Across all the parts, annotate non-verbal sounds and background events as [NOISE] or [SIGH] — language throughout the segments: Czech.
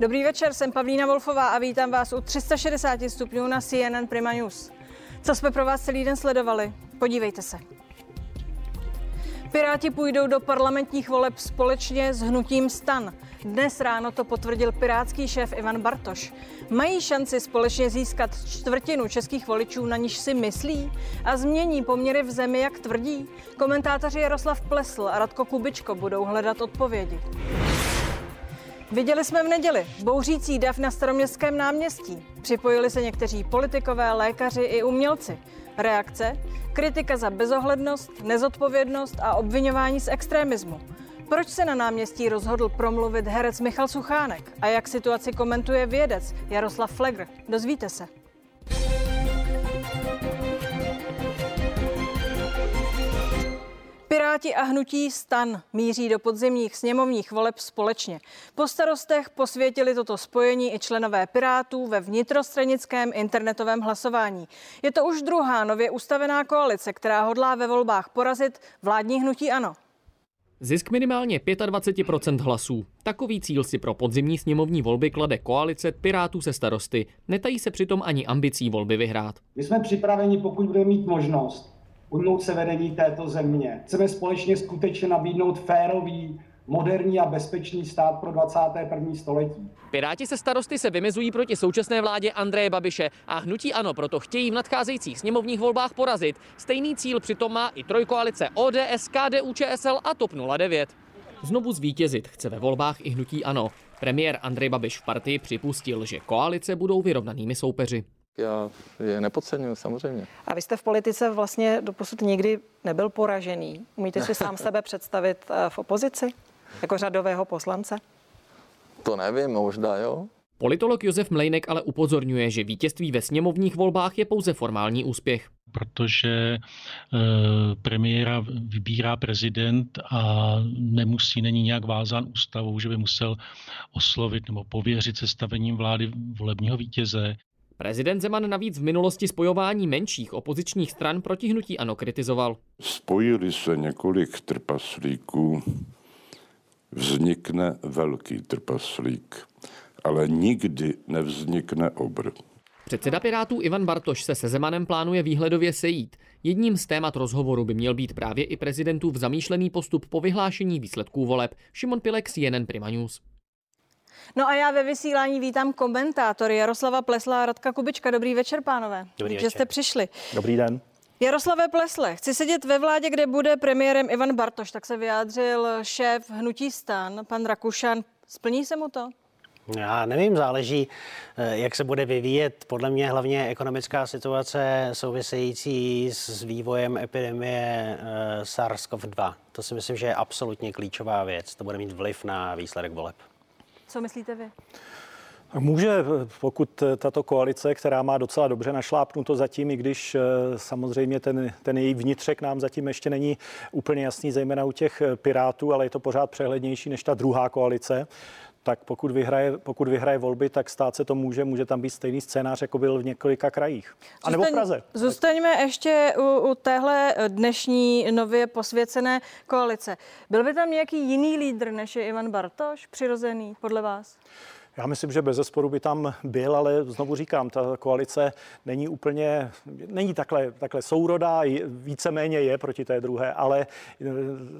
Dobrý večer, jsem Pavlína Wolfová a vítám vás u 360 stupňů na CNN Prima News. Co jsme pro vás celý den sledovali? Podívejte se. Piráti půjdou do parlamentních voleb společně s hnutím Stan. Dnes ráno to potvrdil pirátský šéf Ivan Bartoš. Mají šanci společně získat čtvrtinu českých voličů, na níž si myslí a změní poměry v zemi, jak tvrdí? Komentátoři Jaroslav Plesl a Radko Kubičko budou hledat odpovědi. Viděli jsme v neděli bouřící dav na staroměstském náměstí. Připojili se někteří politikové, lékaři i umělci. Reakce? Kritika za bezohlednost, nezodpovědnost a obvinování z extremismu. Proč se na náměstí rozhodl promluvit herec Michal Suchánek a jak situaci komentuje vědec Jaroslav Flegr? Dozvíte se. Piráti a hnutí stan míří do podzimních sněmovních voleb společně. Po starostech posvětili toto spojení i členové Pirátů ve vnitrostranickém internetovém hlasování. Je to už druhá nově ustavená koalice, která hodlá ve volbách porazit vládní hnutí ANO. Zisk minimálně 25% hlasů. Takový cíl si pro podzimní sněmovní volby klade koalice Pirátů se starosty. Netají se přitom ani ambicí volby vyhrát. My jsme připraveni, pokud budeme mít možnost, ujmout se vedení této země. Chceme společně skutečně nabídnout férový, moderní a bezpečný stát pro 21. století. Piráti se starosty se vymezují proti současné vládě Andreje Babiše a hnutí ano proto chtějí v nadcházejících sněmovních volbách porazit. Stejný cíl přitom má i trojkoalice ODS, KDU, ČSL a TOP 09. Znovu zvítězit chce ve volbách i hnutí ano. Premiér Andrej Babiš v partii připustil, že koalice budou vyrovnanými soupeři. Já je nepodceňuji, samozřejmě. A vy jste v politice vlastně doposud nikdy nebyl poražený. Umíte si sám sebe představit eh, v opozici? Jako řadového poslance? To nevím, možná jo. Politolog Josef Mlejnek ale upozorňuje, že vítězství ve sněmovních volbách je pouze formální úspěch. Protože e, premiéra vybírá prezident a nemusí, není nějak vázán ústavou, že by musel oslovit nebo pověřit sestavením vlády volebního vítěze. Prezident Zeman navíc v minulosti spojování menších opozičních stran proti hnutí ANO kritizoval. Spojili se několik trpaslíků, vznikne velký trpaslík, ale nikdy nevznikne obr. Předseda Pirátů Ivan Bartoš se se Zemanem plánuje výhledově sejít. Jedním z témat rozhovoru by měl být právě i prezidentův zamýšlený postup po vyhlášení výsledků voleb. Šimon Pilek, CNN Prima News. No a já ve vysílání vítám komentátory Jaroslava Plesla a Radka Kubička. Dobrý večer, pánové. Dobrý večer. že jste přišli. Dobrý den. Jaroslave Plesle, chci sedět ve vládě, kde bude premiérem Ivan Bartoš, tak se vyjádřil šéf hnutí stan, pan Rakušan. Splní se mu to? Já nevím, záleží, eh, jak se bude vyvíjet. Podle mě hlavně ekonomická situace související s vývojem epidemie eh, SARS-CoV-2. To si myslím, že je absolutně klíčová věc. To bude mít vliv na výsledek voleb. Co myslíte vy? Může, pokud tato koalice, která má docela dobře našlápnuto zatím, i když eh, samozřejmě ten, ten její vnitřek nám zatím ještě není úplně jasný, zejména u těch pirátů, ale je to pořád přehlednější než ta druhá koalice, tak pokud vyhraje, pokud vyhraje volby, tak stát se to může, může tam být stejný scénář, jako byl v několika krajích. A nebo v Praze. Zůstaňme ještě u, u téhle dnešní nově posvěcené koalice. Byl by tam nějaký jiný lídr, než je Ivan Bartoš, přirozený, podle vás? Já myslím, že bez zesporu by tam byl, ale znovu říkám, ta koalice není úplně, není takhle, takhle sourodá, víceméně je proti té druhé, ale e,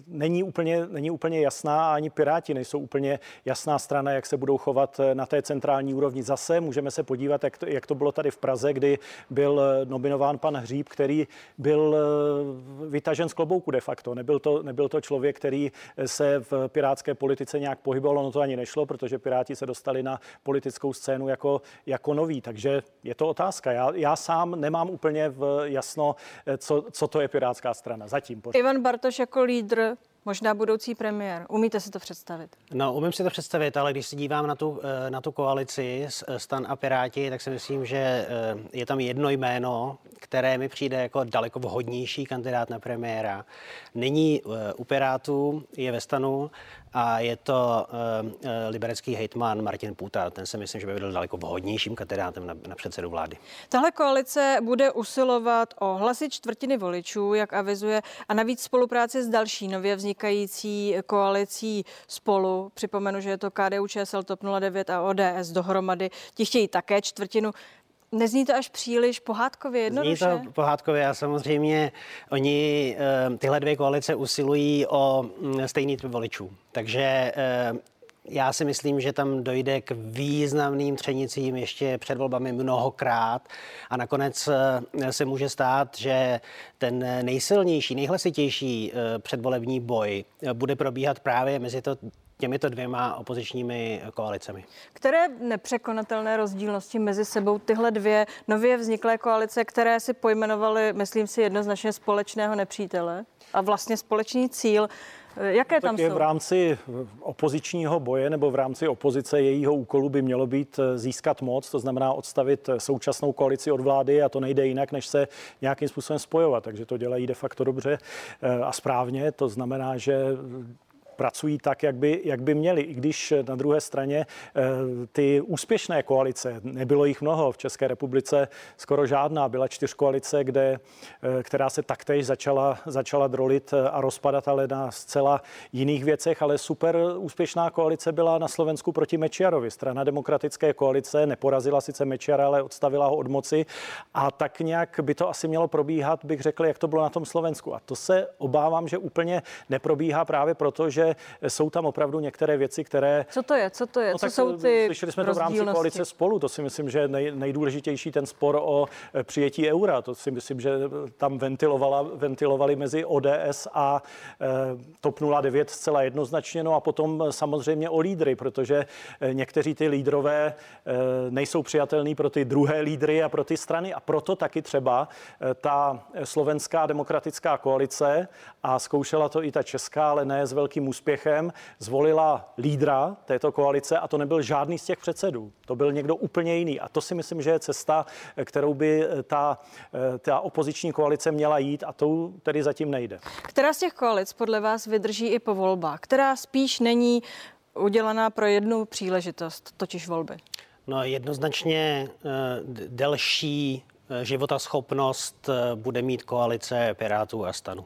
není úplně, není úplně jasná, ani Piráti nejsou úplně jasná strana, jak se budou chovat na té centrální úrovni. Zase můžeme se podívat, jak to, jak to bylo tady v Praze, kdy byl nominován pan Hříb, který byl e, vytažen z klobouku de facto. Nebyl to, nebyl to člověk, který se v pirátské politice nějak pohyboval, ono to ani nešlo, protože Piráti se dostali na politickou scénu jako, jako nový. Takže je to otázka. Já, já sám nemám úplně v jasno, co, co to je Pirátská strana. Zatím. Pořád. Ivan Bartoš jako lídr možná budoucí premiér. Umíte si to představit? No, umím si to představit, ale když se dívám na tu, na tu koalici Stan a Piráti, tak si myslím, že je tam jedno jméno, které mi přijde jako daleko vhodnější kandidát na premiéra. Nyní u Pirátů, je ve stanu a je to uh, liberecký hejtman Martin Půta. Ten si myslím, že by byl daleko vhodnějším kandidátem na, na předsedu vlády. Tahle koalice bude usilovat o hlasy čtvrtiny voličů, jak avizuje, a navíc spolupráci s další nově vznikající koalicí spolu. Připomenu, že je to KDU, ČSL, TOP 09 a ODS dohromady. Ti chtějí také čtvrtinu. Nezní to až příliš pohádkově jednoduše? Zní to pohádkově a samozřejmě oni, eh, tyhle dvě koalice usilují o mm, stejný typ voličů. Takže eh, já si myslím, že tam dojde k významným třenicím ještě před volbami mnohokrát a nakonec eh, se může stát, že ten nejsilnější, nejhlasitější předvolební boj bude probíhat právě mezi to těmito dvěma opozičními koalicemi. Které nepřekonatelné rozdílnosti mezi sebou tyhle dvě nově vzniklé koalice, které si pojmenovaly, myslím si, jednoznačně společného nepřítele a vlastně společný cíl, Jaké no, tam tak jsou? v rámci opozičního boje nebo v rámci opozice jejího úkolu by mělo být eh, získat moc, to znamená odstavit eh, současnou koalici od vlády a to nejde jinak, než se nějakým způsobem spojovat. Takže to dělají de facto dobře eh, a správně. To znamená, že pracují tak, jak by, jak by měli. I když na druhé straně eh, ty úspěšné koalice, nebylo jich mnoho v České republice, skoro žádná, byla čtyř koalice, kde, eh, která se taktéž začala, začala drolit a rozpadat, ale na zcela jiných věcech, ale super úspěšná koalice byla na Slovensku proti Mečiarovi. Strana demokratické koalice neporazila sice Mečiara, ale odstavila ho od moci a tak nějak by to asi mělo probíhat, bych řekl, jak to bylo na tom Slovensku. A to se obávám, že úplně neprobíhá právě proto, že jsou tam opravdu některé věci, které... Co to je? Co to je? No, Co jsou ty Slyšeli jsme to v rámci koalice spolu. To si myslím, že je nej, nejdůležitější ten spor o eh, přijetí eura. To si myslím, že tam ventilovala, ventilovali mezi ODS a e, TOP 09 zcela jednoznačně. No a potom samozřejmě o lídry, protože eh, někteří ty lídrové e, nejsou přijatelní pro ty druhé lídry a pro ty strany. A proto taky třeba ta slovenská demokratická koalice a zkoušela to i ta česká, ale ne s velkým úspěchem, zvolila lídra této koalice a to nebyl žádný z těch předsedů. To byl někdo úplně jiný. A to si myslím, že je cesta, kterou by ta, ta opoziční koalice měla jít a tou tedy zatím nejde. Která z těch koalic podle vás vydrží i po volbách? Která spíš není udělaná pro jednu příležitost, totiž volby? No jednoznačně uh, delší životaschopnost bude mít koalice Pirátů a Stanu.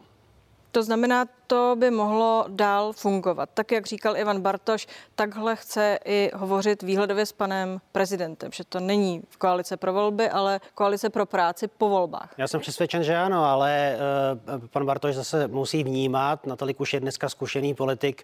To znamená, to by mohlo dál fungovat. Tak, jak říkal Ivan Bartoš, takhle chce i hovořit výhledově s panem prezidentem, že to není v koalice pro volby, ale koalice pro práci po volbách. Já jsem přesvědčen, že ano, ale uh, pan Bartoš zase musí vnímat, natolik už je dneska zkušený politik,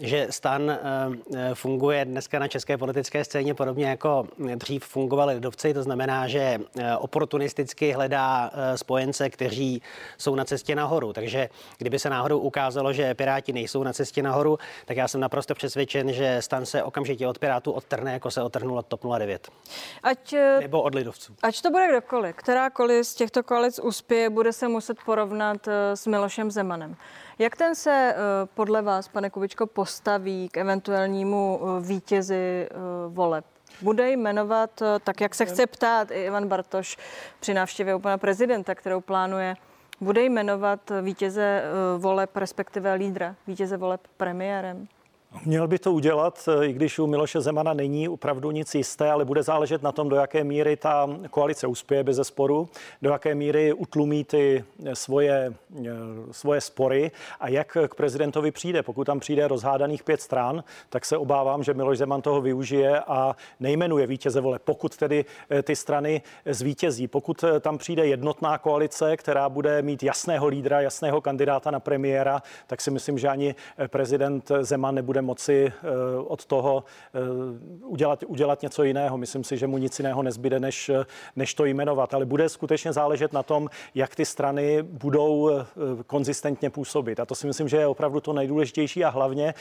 že stan uh, funguje dneska na české politické scéně podobně jako dřív fungovali lidovci, to znamená, že uh, oportunisticky hledá spojence, kteří jsou na cestě nahoru. Takže kdyby se náhodou ukázalo, že Piráti nejsou na cestě nahoru, tak já jsem naprosto přesvědčen, že stan se okamžitě od Pirátů odtrhne, jako se odtrhnul od TOP 09. Ať, Nebo od lidovců. Ať to bude kdokoliv. Kterákoliv z těchto koalic uspěje, bude se muset porovnat eh, s Milošem Zemanem. Jak ten se eh, podle vás, pane Kubičko, postaví k eventuálnímu eh, vítězi voleb? Bude jmenovat, tak jak se chce ptát i Ivan Bartoš při návštěvě u pana prezidenta, kterou plánuje bude jmenovat vítěze eh, voleb, respektive lídra vítěze voleb premiérem? Měl by to udělat, eh, i když u Miloše Zemana není opravdu nic jisté, ale bude záležet na tom, do jaké míry ta koalice uspěje bez sporu, do jaké míry utlumí ty eh, svoje, eh, svoje spory a jak k prezidentovi přijde. Pokud tam přijde rozhádaných pět stran, tak se obávám, že Miloš Zeman toho využije a nejmenuje vítěze vole. Pokud tedy ty strany zvítězí, pokud tam přijde jednotná koalice, která bude mít jasného lídra, jasného kandidáta na premiéra, tak si myslím, že ani prezident Zeman nebude moci eh, od toho eh, udělat, udělat něco jiného. Myslím si, že mu nic jiného nezbyde, než, než to jmenovat. Ale bude skutečně záležet na tom, jak ty strany budou eh, konzistentně působit. A to si myslím, že je opravdu to nejdůležitější a hlavně,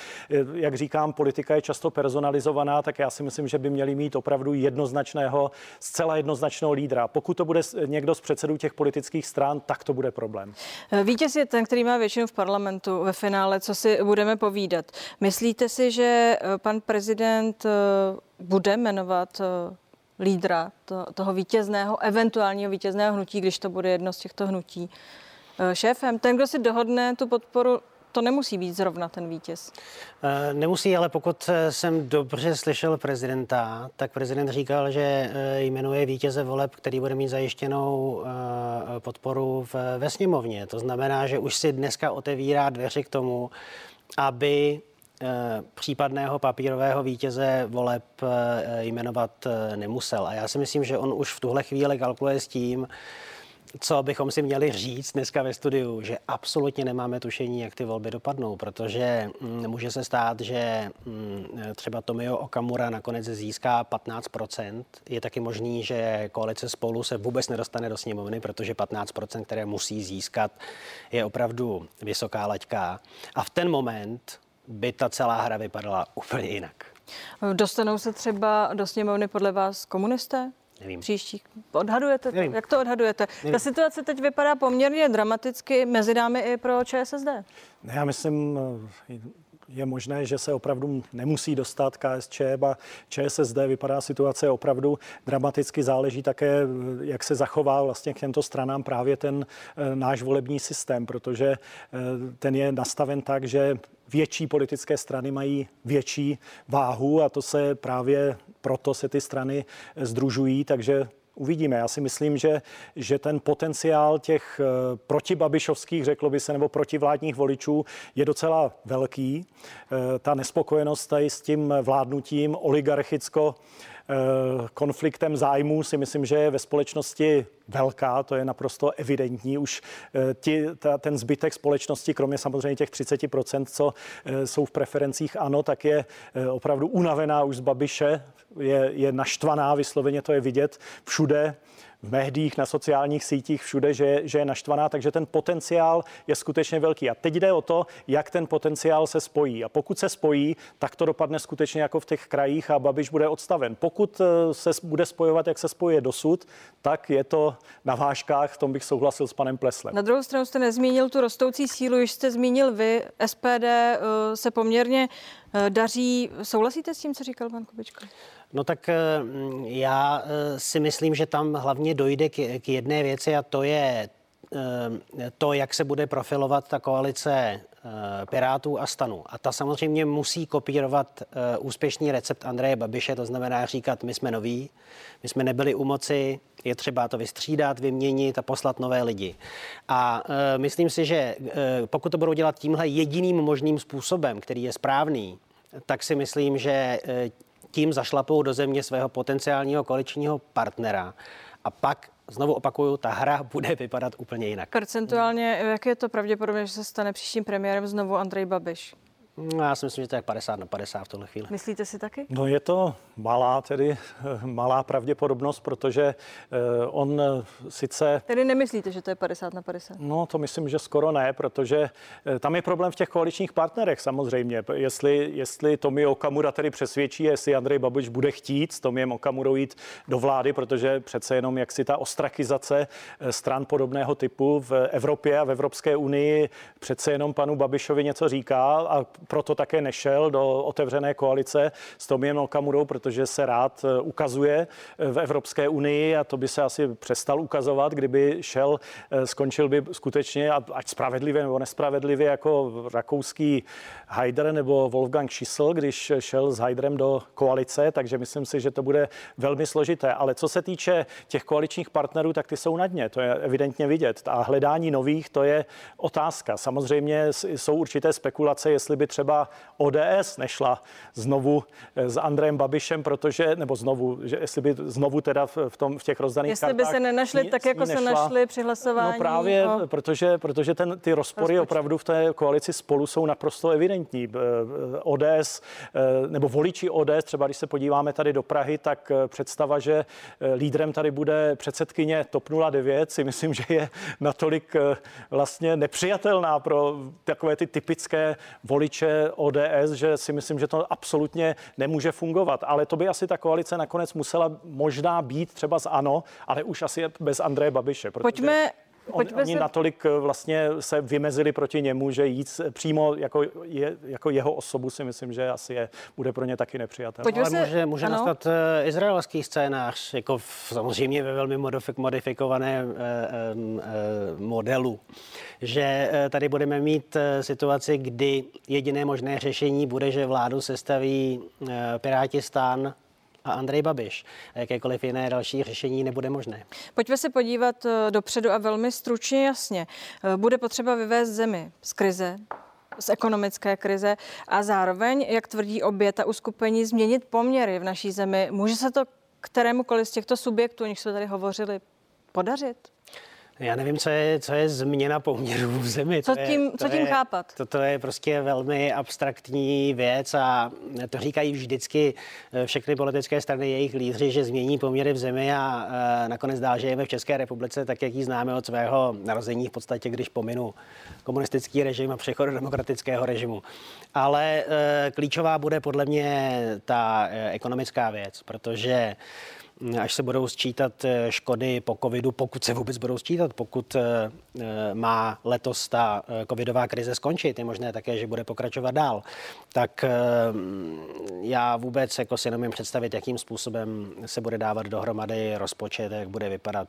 jak říkám, politika je často personalizovaná, tak já si myslím, že by měli mít opravdu jednoznačného, zcela jednoznačného lídra. Pokud to bude někdo z předsedů těch politických stran, tak to bude problém. Vítěz je ten, který má většinu v parlamentu ve finále, co si budeme povídat. Myslí Myslíte si, že eh, pan prezident eh, bude jmenovat eh, lídra to, toho vítězného, eventuálního vítězného hnutí, když to bude jedno z těchto hnutí, šéfem. Ten, kdo si dohodne tu podporu, to nemusí být zrovna ten vítěz. Nemusí, ale pokud jsem dobře slyšel prezidenta, tak prezident říkal, že jmenuje vítěze voleb, který bude mít zajištěnou podporu ve sněmovně. To znamená, že už si dneska otevírá dveře k tomu, aby případného papírového vítěze voleb eh, jmenovat eh, nemusel. A já si myslím, že on už v tuhle chvíli kalkuluje s tím, co bychom si měli říct dneska ve studiu, že absolutně nemáme tušení, jak ty volby dopadnou, protože mm, může se stát, že mm, třeba Tomio Okamura nakonec získá 15%. Je taky možný, že koalice spolu se vůbec nedostane do sněmovny, protože 15%, které musí získat, je opravdu vysoká laťka. A v ten moment by ta celá hra vypadala úplně jinak. Dostanou se třeba do sněmovny podle vás komunisté? Nevím. Příštích. Odhadujete Nevím. to? Jak to odhadujete? Nevím. Ta situace teď vypadá poměrně dramaticky mezi námi i pro ČSSD. Ne, já myslím, je možné, že se opravdu nemusí dostat KSČ a ČSSD. Vypadá situace opravdu dramaticky. Záleží také, jak se zachová vlastně k těmto stranám právě ten eh, náš volební systém, protože eh, ten je nastaven tak, že větší politické strany mají větší váhu a to se právě proto se ty strany združují, takže uvidíme. Já si myslím, že, že ten potenciál těch eh, protibabišovských, řeklo by se, nebo protivládních voličů je docela velký. Eh, ta nespokojenost tady s tím vládnutím oligarchicko Eh, konfliktem zájmů si myslím, že je ve společnosti velká, to je naprosto evidentní. Už eh, ti, ta, ten zbytek společnosti, kromě samozřejmě těch 30%, co eh, jsou v preferencích ano, tak je opravdu unavená už z Babiše, je, je naštvaná, vysloveně to je vidět všude v médiích, na sociálních sítích, všude, že, že je naštvaná, takže ten potenciál je skutečně velký. A teď jde o to, jak ten potenciál se spojí. A pokud se spojí, tak to dopadne skutečně jako v těch krajích a Babiš bude odstaven. Pokud eh, se bude spojovat, jak se spojuje dosud, tak je to na vážkách, v tom bych souhlasil s panem Pleslem. Na druhou stranu jste nezmínil tu rostoucí sílu, již jste zmínil vy. SPD eh, se poměrně eh, daří. Souhlasíte s tím, co říkal pan Kubička? No tak eh, já eh, si myslím, že tam hlavně dojde k, jedné věci a to je eh, to, jak se bude profilovat ta koalice Pirátů a Stanu. A ta samozřejmě musí kopírovat úspěšný recept Andreje Babiše, to znamená říkat, my jsme noví, my jsme nebyli u moci, je třeba to vystřídat, vyměnit a poslat nové lidi. A myslím si, že pokud to budou dělat tímhle jediným možným způsobem, který je správný, tak si myslím, že tím zašlapou do země svého potenciálního koaličního partnera. A pak znovu opakuju, ta hra bude vypadat úplně jinak. Percentuálně, jak je to pravděpodobně, že se stane příštím premiérem znovu Andrej Babiš? No, já si myslím, že to je 50 na 50 v tuhle chvíli. Myslíte si taky? No je to malá, tedy malá pravděpodobnost, protože eh, on sice... Tedy nemyslíte, že to je 50 na 50? No to myslím, že skoro ne, protože eh, tam je problém v těch koaličních partnerech samozřejmě. Jestli, jestli Tomi Okamura tedy přesvědčí, jestli Andrej Babiš bude chtít s Tomiem Okamurou jít do vlády, protože přece jenom jak si ta ostrakizace eh, stran podobného typu v Evropě a v Evropské unii přece jenom panu Babišovi něco říká a proto také nešel do otevřené koalice s Tomiem Okamurou, protože se rád eh, ukazuje eh, v Evropské unii a to by se asi přestal ukazovat, kdyby šel, eh, skončil by skutečně, ať spravedlivě nebo nespravedlivě, jako rakouský Haider nebo Wolfgang Schissel, když šel s Haiderem do koalice, takže myslím si, že to bude velmi složité. Ale co se týče těch koaličních partnerů, tak ty jsou na dně, to je evidentně vidět. A hledání nových, to je otázka. Samozřejmě jsou určité spekulace, jestli by třeba ODS nešla znovu eh, s Andrejem Babišem, protože, nebo znovu, že jestli by znovu teda v, v, tom, v těch rozdaných jestli kartách... Jestli by se nenašli tak, jako se našli při hlasování. No právě, o... protože, protože ten, ty rozpory rozpočet. opravdu v té koalici spolu jsou naprosto evidentní. ODS, eh, nebo voliči ODS, třeba když se podíváme tady do Prahy, tak eh, představa, že lídrem tady bude předsedkyně TOP 09, si myslím, že je natolik vlastně nepřijatelná pro takové ty typické voliče voliče ODS, že si myslím, že to absolutně nemůže fungovat. Ale to by asi ta koalice nakonec musela možná být třeba z ANO, ale už asi bez Andreje Babiše. Protože... Pojďme On, oni se... natolik eh, vlastně se vymezili proti němu, že jít přímo jako, je, jako jeho osobu si myslím, že asi je, bude pro ně taky nepřijatelné. Ale se... může, může nastat uh, izraelský scénář, jako v, samozřejmě ve velmi modifik, modifikované uh, uh, modelu, že uh, tady budeme mít uh, situaci, kdy jediné možné řešení bude, že vládu sestaví uh, Piráti stán a Andrej Babiš. A jakékoliv jiné další řešení nebude možné. Pojďme se podívat eh, dopředu a velmi stručně jasně. Eh, bude potřeba vyvést zemi z krize, z ekonomické krize a zároveň, jak tvrdí obě ta uskupení, změnit poměry v naší zemi. Může se to kterémukoliv z těchto subjektů, o nich jsme tady hovořili, podařit? Já nevím, co je, co je změna poměrů v zemi. Co tím, je, co tím je, chápat? To, to je prostě velmi abstraktní věc a to říkají vždycky eh, všechny politické strany, jejich lídři, že změní poměry v zemi a e, nakonec dá, že žijeme v České republice, tak jak ji známe od svého narození v podstatě, když pominu komunistický režim a přechod do demokratického režimu. Ale e, klíčová bude podle mě ta ekonomická věc, protože až se budou sčítat eh, škody po covidu, pokud se vůbec budou sčítat, pokud eh, eh, má letos ta covidová krize skončit, je možné také, že bude pokračovat dál, tak já vůbec jako si nemůžu představit, jakým způsobem se bude dávat dohromady rozpočet, jak bude vypadat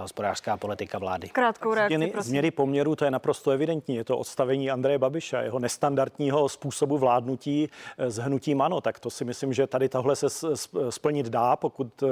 hospodářská politika vlády. Krátkou reakci, Změny, změny poměru, to je naprosto evidentní. Je to odstavení Andreje Babiše, jeho nestandardního způsobu vládnutí s hnutím ANO. Tak to si myslím, že tady tohle se splnit dá, pokud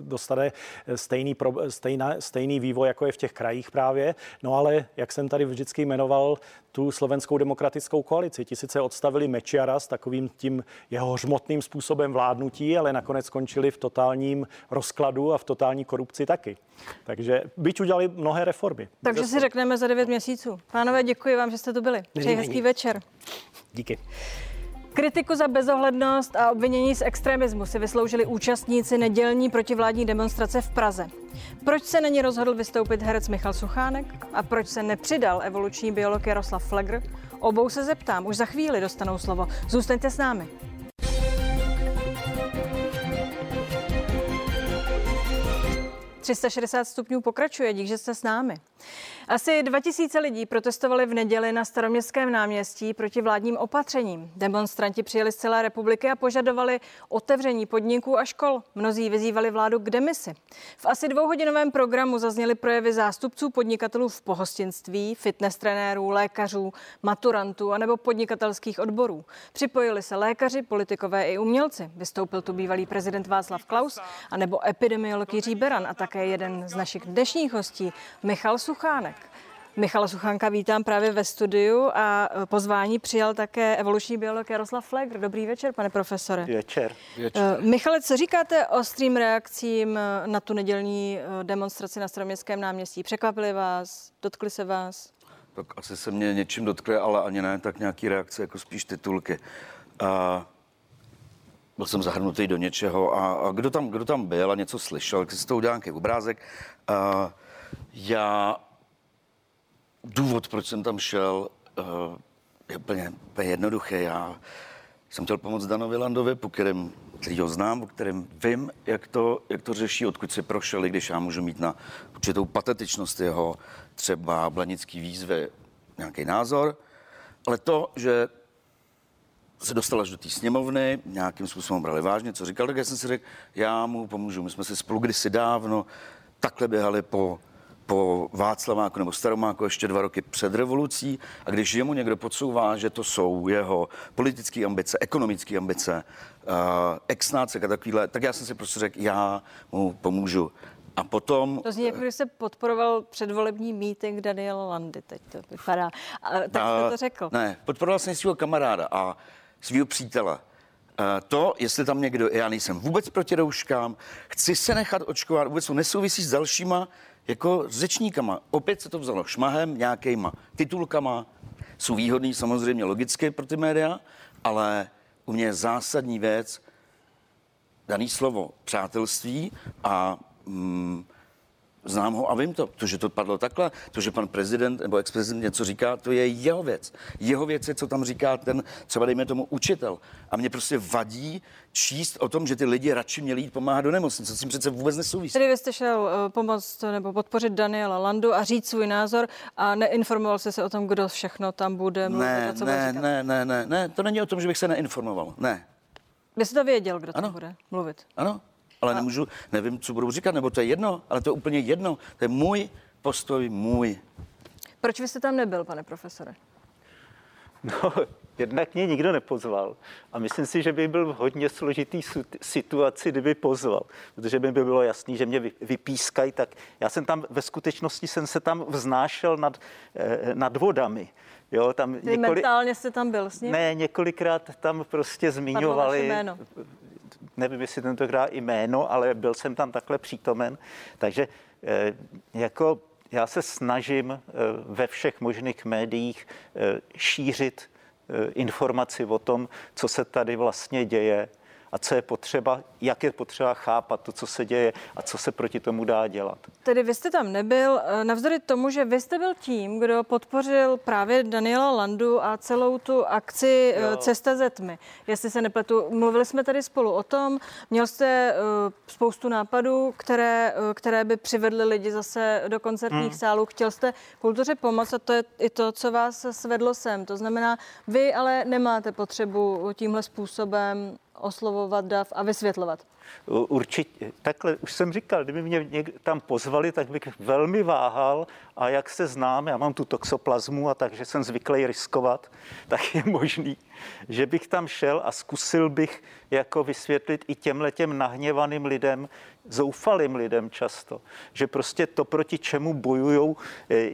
dostane stejný, stejná, stejný vývoj, jako je v těch krajích právě. No ale, jak jsem tady vždycky jmenoval, tu slovenskou demokratickou koalici. Ti sice odstavili Mečiara s takovým tím jeho hřmotným způsobem vládnutí, ale nakonec skončili v totálním rozkladu a v totální korupci taky. Takže byť udělali mnohé reformy. Takže si řekneme za devět měsíců. Pánové, děkuji vám, že jste tu byli. Přeji hezký večer. Díky. Kritiku za bezohlednost a obvinění z extremismu si vysloužili účastníci nedělní protivládní demonstrace v Praze. Proč se na ní rozhodl vystoupit herec Michal Suchánek a proč se nepřidal evoluční biolog Jaroslav Flegr? Obou se zeptám, už za chvíli dostanou slovo. Zůstaňte s námi. 360 stupňů pokračuje, dík, že jste s námi. Asi 2000 lidí protestovali v neděli na staroměstském náměstí proti vládním opatřením. Demonstranti přijeli z celé republiky a požadovali otevření podniků a škol. Mnozí vyzývali vládu k demisi. V asi dvouhodinovém programu zazněly projevy zástupců podnikatelů v pohostinství, fitness trenérů, lékařů, maturantů a nebo podnikatelských odborů. Připojili se lékaři, politikové i umělci. Vystoupil tu bývalý prezident Václav Klaus a nebo epidemiolog Jiří Beran a také jeden z našich dnešních hostí, Michal Suchánek. Michala Suchánka vítám právě ve studiu a pozvání přijal také evoluční biolog Jaroslav Flegr. Dobrý večer, pane profesore. Večer. večer. Uh, Michale, co říkáte ostrým reakcím na tu nedělní eh, demonstraci na Staroměstském náměstí? Překvapili vás? Dotkli se vás? Tak asi se mě něčím dotkli, ale ani ne, tak nějaký reakce, jako spíš titulky. Uh, byl jsem zahrnutý do něčeho a, a kdo, tam, kdo tam byl a něco slyšel, tak si to udělal nějaký obrázek. Uh, já důvod, proč jsem tam šel, uh, je úplně, úplně jednoduchý. Já jsem chtěl pomoct Danovi Landovi, po kterém, který ho znám, o kterém vím, jak to, jak to řeší, odkud si prošel, i když já můžu mít na určitou patetičnost jeho třeba blanický výzvy nějaký názor. Ale to, že se dostal až do té sněmovny, nějakým způsobem brali vážně, co říkal, tak já jsem si řekl, já mu pomůžu. My jsme si spolu kdysi dávno takhle běhali po po Václaváku nebo Staromáku ještě dva roky před revolucí a když jemu někdo podsouvá, že to jsou jeho politické ambice, ekonomické ambice, uh, exnácek a takovýhle, tak já jsem si prostě řekl, já mu pomůžu. A potom... To zní, jako když se podporoval předvolební meeting Daniela Landy, teď to vypadá. A, tak jste to řekl. Ne, podporoval jsem svého kamaráda a svého přítele. To, jestli tam někdo, já nejsem vůbec proti rouškám, chci se nechat očkovat, vůbec to nesouvisí s dalšíma jako řečníkama. Opět se to vzalo šmahem, nějakýma titulkama, jsou výhodný samozřejmě logicky pro ty média, ale u mě je zásadní věc daný slovo přátelství a mm, Znám ho a vím to. To, že to padlo takhle, to, že pan prezident nebo ex-prezident něco říká, to je jeho věc. Jeho věc je, co tam říká ten, třeba dejme tomu, učitel. A mě prostě vadí číst o tom, že ty lidi radši měli jít pomáhat do nemocnice, co s tím přece vůbec nesouvisí. Tedy vy jste šel uh, pomoct nebo podpořit Daniela Landu a říct svůj názor a neinformoval jste se o tom, kdo všechno tam bude mluvit Ne, a co ne, ne, ne, ne, ne, to není o tom, že bych se neinformoval. Ne, Vy jste to věděl, kdo tam Ano. bude mluvit. ano, ale nemůžu, nevím, co budou říkat, nebo to je jedno, ale to je úplně jedno. To je můj postoj, můj. Proč vy jste tam nebyl, pane profesore? No, jednak mě nikdo nepozval. A myslím si, že by byl v hodně složitý situaci, kdyby pozval. Protože by by bylo jasný, že mě vy- vypískají, tak já jsem tam, ve skutečnosti jsem se tam vznášel nad, eh, nad vodami. Jo, tam Vy mentálně jste tam byl s ním? ne, několikrát tam prostě zmiňovali. Nevím, jestli tentokrát i jméno, ale byl jsem tam takhle přítomen. Takže eh, jako já se snažím eh, ve všech možných médiích eh, šířit informaci o tom, co se tady vlastně děje a co je potřeba, jak je potřeba chápat to, co se děje a co se proti tomu dá dělat. Tedy vy jste tam nebyl, eh, navzdory tomu, že vy jste byl tím, kdo podpořil právě Daniela Landu a celou tu akci jo. Jo. Cesta ze tmy. Jestli se nepletu, mluvili jsme tady spolu o tom, měl jste eh, spoustu nápadů, které, eh, které by přivedly lidi zase do koncertních hmm. sálů. Chtěl jste kultuře pomoct a to je i to, co vás svedlo sem. To znamená, vy ale nemáte potřebu tímhle způsobem oslovovat dav a vysvětlovat. Určitě. Takhle už jsem říkal, kdyby mě něk- tam pozvali, tak bych velmi váhal a jak se znám, já mám tu toxoplazmu a takže jsem zvyklý riskovat, [LAUGHS] tak je možný, že bych tam šel a zkusil bych jako vysvětlit i těm letěm nahněvaným lidem, zoufalým lidem často, že prostě to, proti čemu bojujou, eh,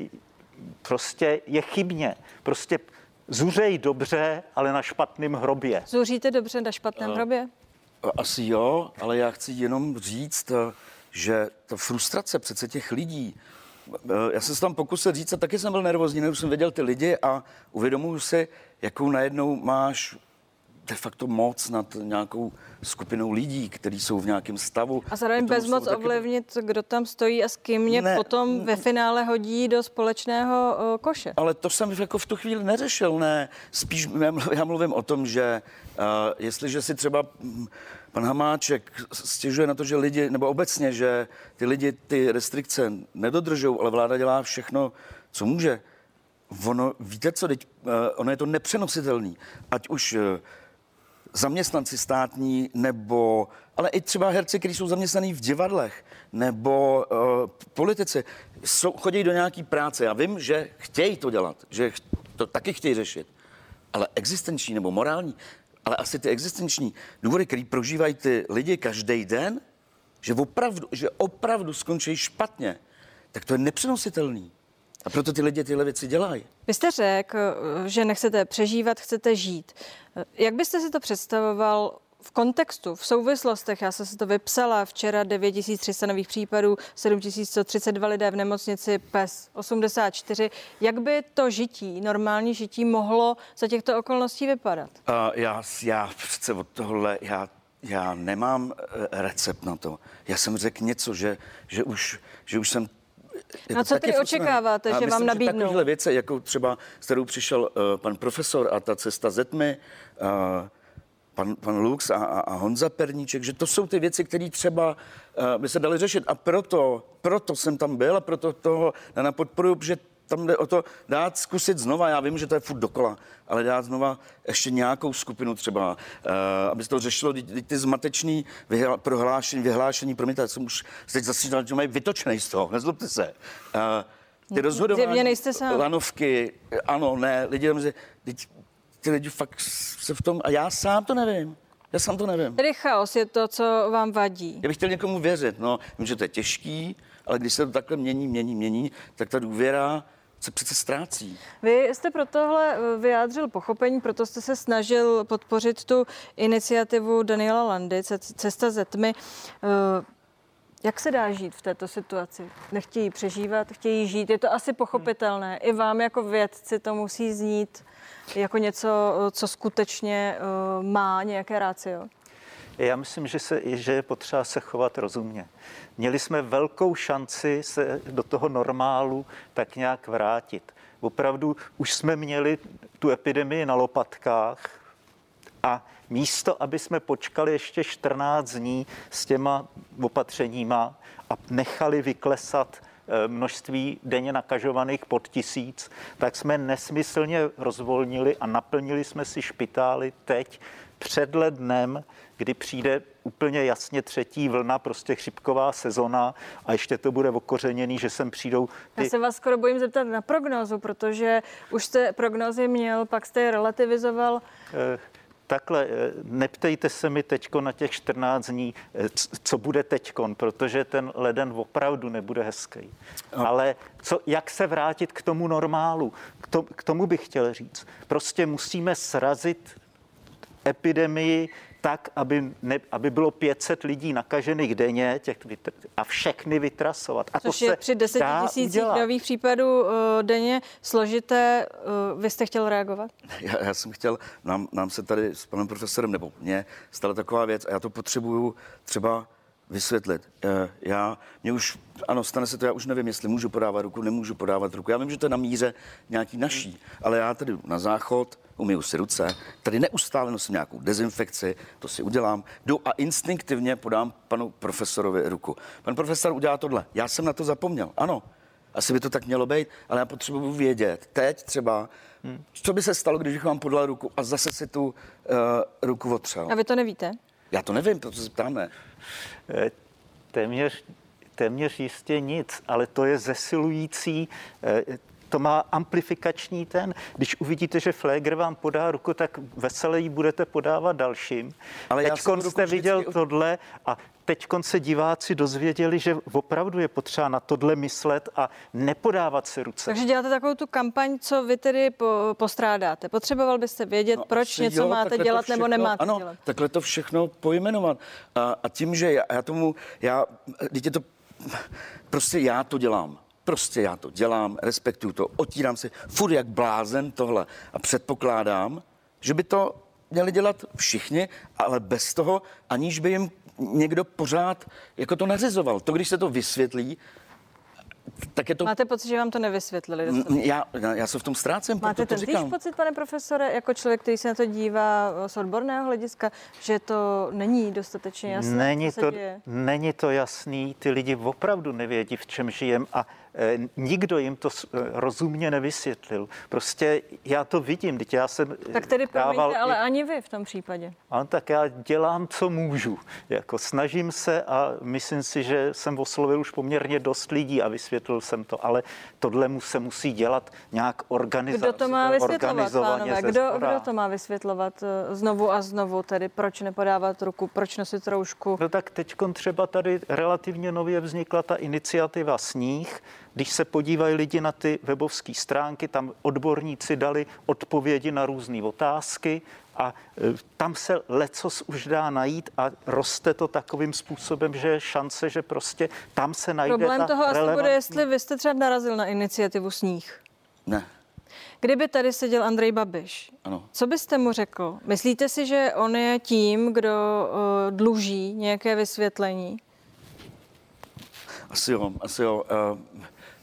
prostě je chybně. Prostě zuřej dobře, ale na špatném hrobě. Zuříte dobře na špatném hrobě? Asi jo, ale já chci jenom říct, eh, že ta frustrace přece těch lidí, eh, já jsem se tam pokusil říct a taky jsem byl nervózní, než jsem viděl ty lidi a uvědomuji si, jakou najednou máš de facto moc nad nějakou skupinou lidí, kteří jsou v nějakém stavu. A zároveň bezmoc taky- ovlivnit, kdo tam stojí a s kým mě Ne. potom ve finále hodí do společného o, koše. Ale to jsem jako v tu chvíli neřešil, ne. Spíš já mluv- já mluvím o tom, že uh, jestliže si třeba pan Hamáček stěžuje na to, že lidi, nebo obecně, že ty lidi ty restrikce nedodržou, ale vláda dělá všechno, co může. Ono, víte co, teď, uh, ono je to nepřenositelný. Ať už uh, zaměstnanci státní, nebo, ale i třeba herci, kteří jsou zaměstnaní v divadlech, nebo uh, politici, jsou, chodí do nějaký práce. Já vím, že chtějí to dělat, že ch- to taky chtějí řešit, ale existenční nebo morální, ale asi ty existenční důvody, které prožívají ty lidi každý den, že opravdu, že opravdu skončí špatně, tak to je nepřenositelný. A proto ty lidi tyhle věci dělají. Vy jste řekl, že nechcete přežívat, chcete žít. Jak byste si to představoval v kontextu, v souvislostech? Já jsem si to vypsala včera 9300 nových případů, 7132 lidé v nemocnici, PES 84. Jak by to žití, normální žití mohlo za těchto okolností vypadat? Uh, já, já přece od tohle, já, já nemám uh, recept na to. Já jsem řekl něco, že, že, už, že už jsem No co tedy očekáváte, že vám nabídnou? Takovéhle věci, jako třeba s kterou přišel uh, pan profesor a ta cesta ze tmy, uh, pan, pan Lux a, a, a Honza Perníček, že to jsou ty věci, které třeba uh, by se daly řešit. A proto, proto jsem tam byl a proto toho na podporu, že tam jde o to dát zkusit znova. Já vím, že to je furt dokola, ale dát znova ještě nějakou skupinu třeba, uh, aby se to řešilo, ty, ty- zmatečný vyhla, prohlášení, vyhlášení, promiňte, já jsem už teď zase že mají vytočený z toho, [LAUGHS] nezlobte se. Uh, ty rozhodování, Zjevně nejste sám. lanovky, ano, ne, lidi tam, že teď, ty lidi fakt se v tom, a já sám to nevím. Já sám to nevím. Tedy chaos je to, co vám vadí. Já bych chtěl někomu věřit, no, vím, že to je těžký, ale když se to takhle mění, mění, mění, tak ta důvěra se přece ztrácí. Vy jste pro tohle eh, vyjádřil pochopení, proto jste se snažil podpořit tu iniciativu Daniela Landy, Ce- Cesta ze tmy. Eh, Jak se dá žít v této situaci? Nechtějí přežívat, chtějí žít. Je to asi pochopitelné. I vám jako vědci to musí znít jako něco, eh, co skutečně má nějaké rácio. Já myslím, že, se, že je potřeba se chovat rozumně. Měli jsme velkou šanci se do toho normálu tak nějak vrátit. Opravdu už jsme měli tu epidemii na lopatkách a místo, aby jsme počkali ještě 14 dní s těma opatřeníma a nechali vyklesat eh, množství denně nakažovaných pod tisíc, tak jsme nesmyslně rozvolnili a naplnili jsme si špitály teď před lednem, kdy přijde úplně jasně třetí vlna, prostě chřipková sezona a ještě to bude okořeněný, že sem přijdou ty... Já se vás skoro bojím zeptat na prognózu, protože už jste prognózy měl, pak jste je relativizoval. Eh, takhle, eh, neptejte se mi teďko na těch 14 dní, eh, co bude teďkon, protože ten leden opravdu nebude hezký. Ale co, jak se vrátit k tomu normálu? K, to, k tomu bych chtěl říct. Prostě musíme srazit epidemii tak, aby, ne, aby bylo 500 lidí nakažených denně těch, a všechny vytrasovat. A Což to je při 10 tisících nových případů uh, denně složité. Uh, vy jste chtěl reagovat? [LAUGHS] Já, já jsem chtěl, nám, nám se tady s panem profesorem, nebo mně stala taková věc a já to potřebuju třeba vysvětlit. Eh, já, mě už, ano, stane se to, já už nevím, jestli můžu podávat ruku, nemůžu podávat ruku. Já vím, že to je na míře nějaký naší, ale já tady na záchod, umiju si ruce, tady neustále nosím nějakou dezinfekci, to si udělám, jdu a instinktivně podám panu profesorovi ruku. Pan profesor udělá tohle. Já jsem na to zapomněl, ano. Asi by to tak mělo být, ale já potřebuji vědět. Teď třeba, hmm. co by se stalo, když bych vám podal ruku a zase si tu uh, ruku otřel. A vy to nevíte? Já to nevím, proto se ptáme. Eh, téměř, téměř jistě nic, ale to je zesilující eh, to má amplifikační ten. Když uvidíte, že Flegr vám podá ruku, tak veselé ji budete podávat dalším. Ale teď jste viděl vždycky... tohle a teď se diváci dozvěděli, že opravdu je potřeba na tohle myslet a nepodávat si ruce. Takže děláte takovou tu kampaň, co vy tedy po, postrádáte. Potřeboval byste vědět, no, proč něco jo, máte dělat všechno, nebo nemáte ano, dělat. takhle to všechno pojmenovat. A, a tím, že já, já tomu, já, dítě to, prostě já to dělám. Prostě já to dělám, respektuju to, otírám si furt jak blázen tohle a předpokládám, že by to měli dělat všichni, ale bez toho, aniž by jim někdo pořád jako to nařizoval. To, když se to vysvětlí, tak je to... Máte pocit, že vám to nevysvětlili? Já, já se v tom ztrácím. Máte ten týž pocit, pane profesore, jako člověk, který se na to dívá z odborného hlediska, že to není dostatečně jasné? Není, to, není to jasný, ty lidi opravdu nevědí, v čem žijem a nikdo jim to eh, rozumně nevysvětlil. Prostě já to vidím, teď já jsem Tak tedy dával... promiňte, ale ani vy v tom případě. Ano, tak já dělám, co můžu. Jako snažím se a myslím si, že jsem oslovil už poměrně dost lidí a vysvětlil jsem to, ale tohle mu se musí dělat nějak organizovat. Kdo to má vysvětlovat, pánové? Kdo, kdo to má vysvětlovat eh, znovu a znovu, tedy proč nepodávat ruku, proč nosit roušku? No tak teď třeba tady relativně nově vznikla ta iniciativa Sníh, když se podívají lidi na ty webovské stránky, tam odborníci dali odpovědi na různé otázky a e, tam se lecos už dá najít a roste to takovým způsobem, že je šance, že prostě tam se najde Problém ta toho relevantní... asi bude, jestli vy jste třeba narazil na iniciativu Sníh. Ne. Kdyby tady seděl Andrej Babiš, ano. co byste mu řekl? Myslíte si, že on je tím, kdo uh, dluží nějaké vysvětlení? Asi jo, asi jo. Uh,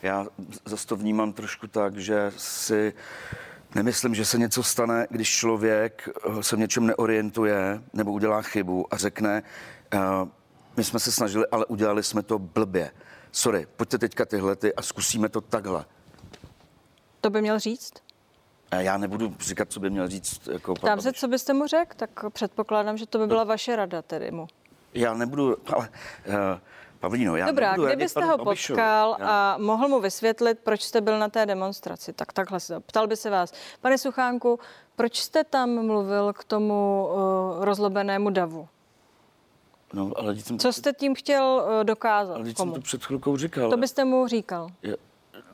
já zase to vnímám trošku tak, že si nemyslím, že se něco stane, když člověk se v něčem neorientuje nebo udělá chybu a řekne, uh, my jsme se snažili, ale udělali jsme to blbě. Sorry, pojďte teďka tyhle ty a zkusíme to takhle. To by měl říct? Já nebudu říkat, co by měl říct. Jako Tam se, co byste mu řekl, tak předpokládám, že to by byla vaše rada tedy mu. Já nebudu, ale uh, Pavlíno, já Dobrá, kdybyste ho potkal a mohl mu vysvětlit, proč jste byl na té demonstraci, tak takhle se ptal by se vás. Pane Suchánku, proč jste tam mluvil k tomu uh, rozlobenému davu? No, ale jsem Co jste tím chtěl uh, dokázat? Ale jsem to před chvilkou říkal. To byste mu říkal? Je,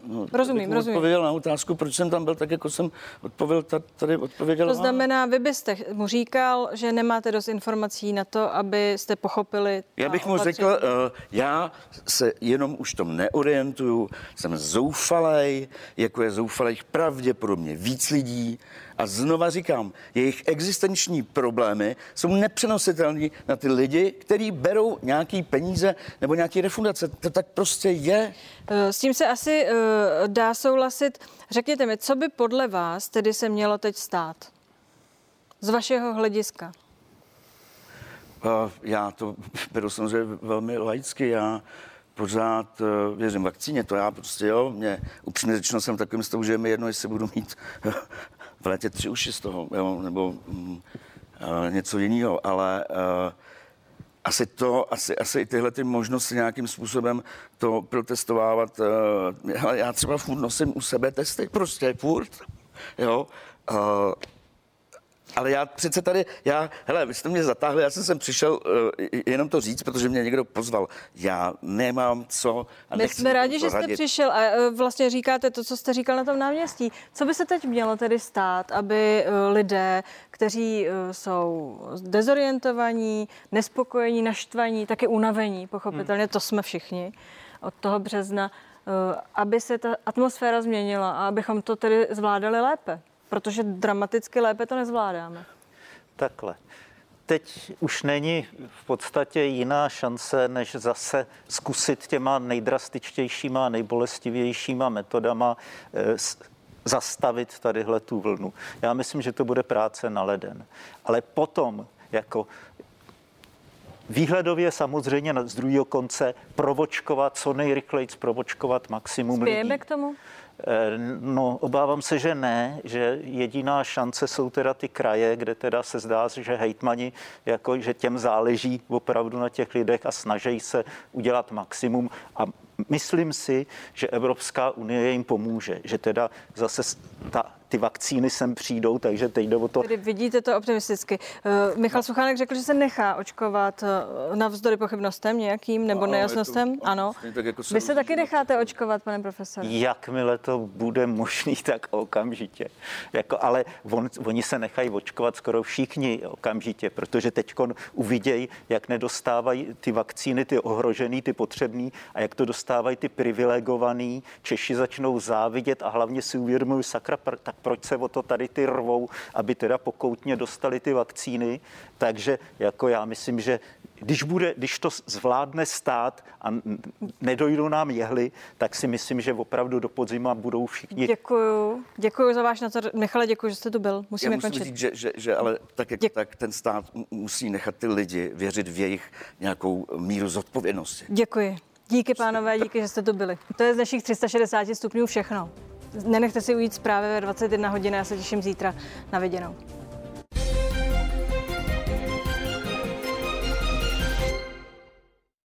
No, Rozumím, rozumím. Odpověděl na otázku, proč jsem tam byl, tak jako jsem odpověděl, ta- tady odpověděl. To znamená, vy byste mu říkal, že nemáte dost informací na to, abyste pochopili. Já bych mu opatření. řekl, uh, já se jenom už tom neorientuju, jsem zoufalej, jako je zoufalejch pravděpodobně víc lidí. A znova říkám, jejich existenční problémy jsou nepřenositelné na ty lidi, kteří berou nějaký peníze nebo nějaký refundace. To tak prostě je. Eh, S tím se asi eh, dá souhlasit. Řekněte mi, co by podle vás tedy se mělo teď stát? Z vašeho hlediska. Uh, já to [LAUGHS] beru samozřejmě velmi laicky. Já pořád věřím vakcíně, to já prostě jo, mě upřímně řečeno jsem takovým stavu, že mi jedno, jestli budu mít [LAUGHS] v létě tři uši z toho, jo, nebo mm, uh, něco jiného, ale uh, asi to, asi, asi tyhle ty možnosti nějakým způsobem to protestovávat. Uh, hele, já třeba furt nosím u sebe testy, prostě furt, jo. Uh, ale já přece tady, já, hele, vy jste mě zatáhli, já jsem sem přišel uh, jenom to říct, protože mě někdo pozval. Já nemám co a My jsme rádi, že jste přišel a eh, vlastně říkáte to, co jste říkal na tom náměstí. Co by se teď mělo tedy stát, aby eh, lidé, kteří eh, jsou dezorientovaní, nespokojení, naštvaní, taky unavení, pochopitelně, to jsme všichni od toho března, eh, aby se ta atmosféra změnila a abychom to tedy zvládali lépe, protože dramaticky lépe to nezvládáme. Takhle. Teď už není v podstatě jiná šance, než zase zkusit těma nejdrastičtějšíma, nejbolestivějšíma metodama eh, zastavit tadyhle tu vlnu. Já myslím, že to bude práce na leden. Ale potom, jako Výhledově samozřejmě z druhého konce provočkovat, co nejrychleji provočkovat maximum Spějeme lidí. k tomu? Eh, No, obávám se, že ne, že jediná šance jsou teda ty kraje, kde teda se zdá, že hejtmani, jako, že těm záleží opravdu na těch lidech a snaží se udělat maximum. A myslím si, že Evropská unie jim pomůže, že teda zase ta, ty vakcíny sem přijdou, takže teď jde o to, Tedy vidíte to optimisticky. Uh, Michal Suchánek řekl, že se nechá očkovat uh, navzdory pochybnostem nějakým nebo Ano, je to- nejasnostem. Ano. tak jako se Vy se taky necháte očkovat, pane profesore? Jakmile to bude možný, [LAUGHS] tak okamžitě. Jako, ale on, oni se nechají očkovat skoro všichni okamžitě, protože teď uvidějí, jak nedostávají ty vakcíny, ty ohrožený, ty potřebný a jak to dostávají ty privilegovaný. Češi začnou závidět a hlavně si uvědomují, sakra, tak proč se o to tady ty rvou, aby teda pokoutně dostali ty vakcíny. Takže jako já myslím, že když, bude, když to zvládne stát a nedojdou nám jehly, tak si myslím, že opravdu do podzima budou všichni Děkuju. Děkuju za váš názor. Michale, děkuji, že jste tu byl. Já Musíme musím končit. říct, že, že, že ale tak, jak, tak ten stát mu- musí nechat ty lidi věřit v jejich nějakou míru zodpovědnosti. Děkuji. Díky, pánové, díky, že jste tu byli. To je z našich 360 stupňů všechno. Nenechte si ujít zprávy ve 21 hodin, já se těším zítra na viděnou.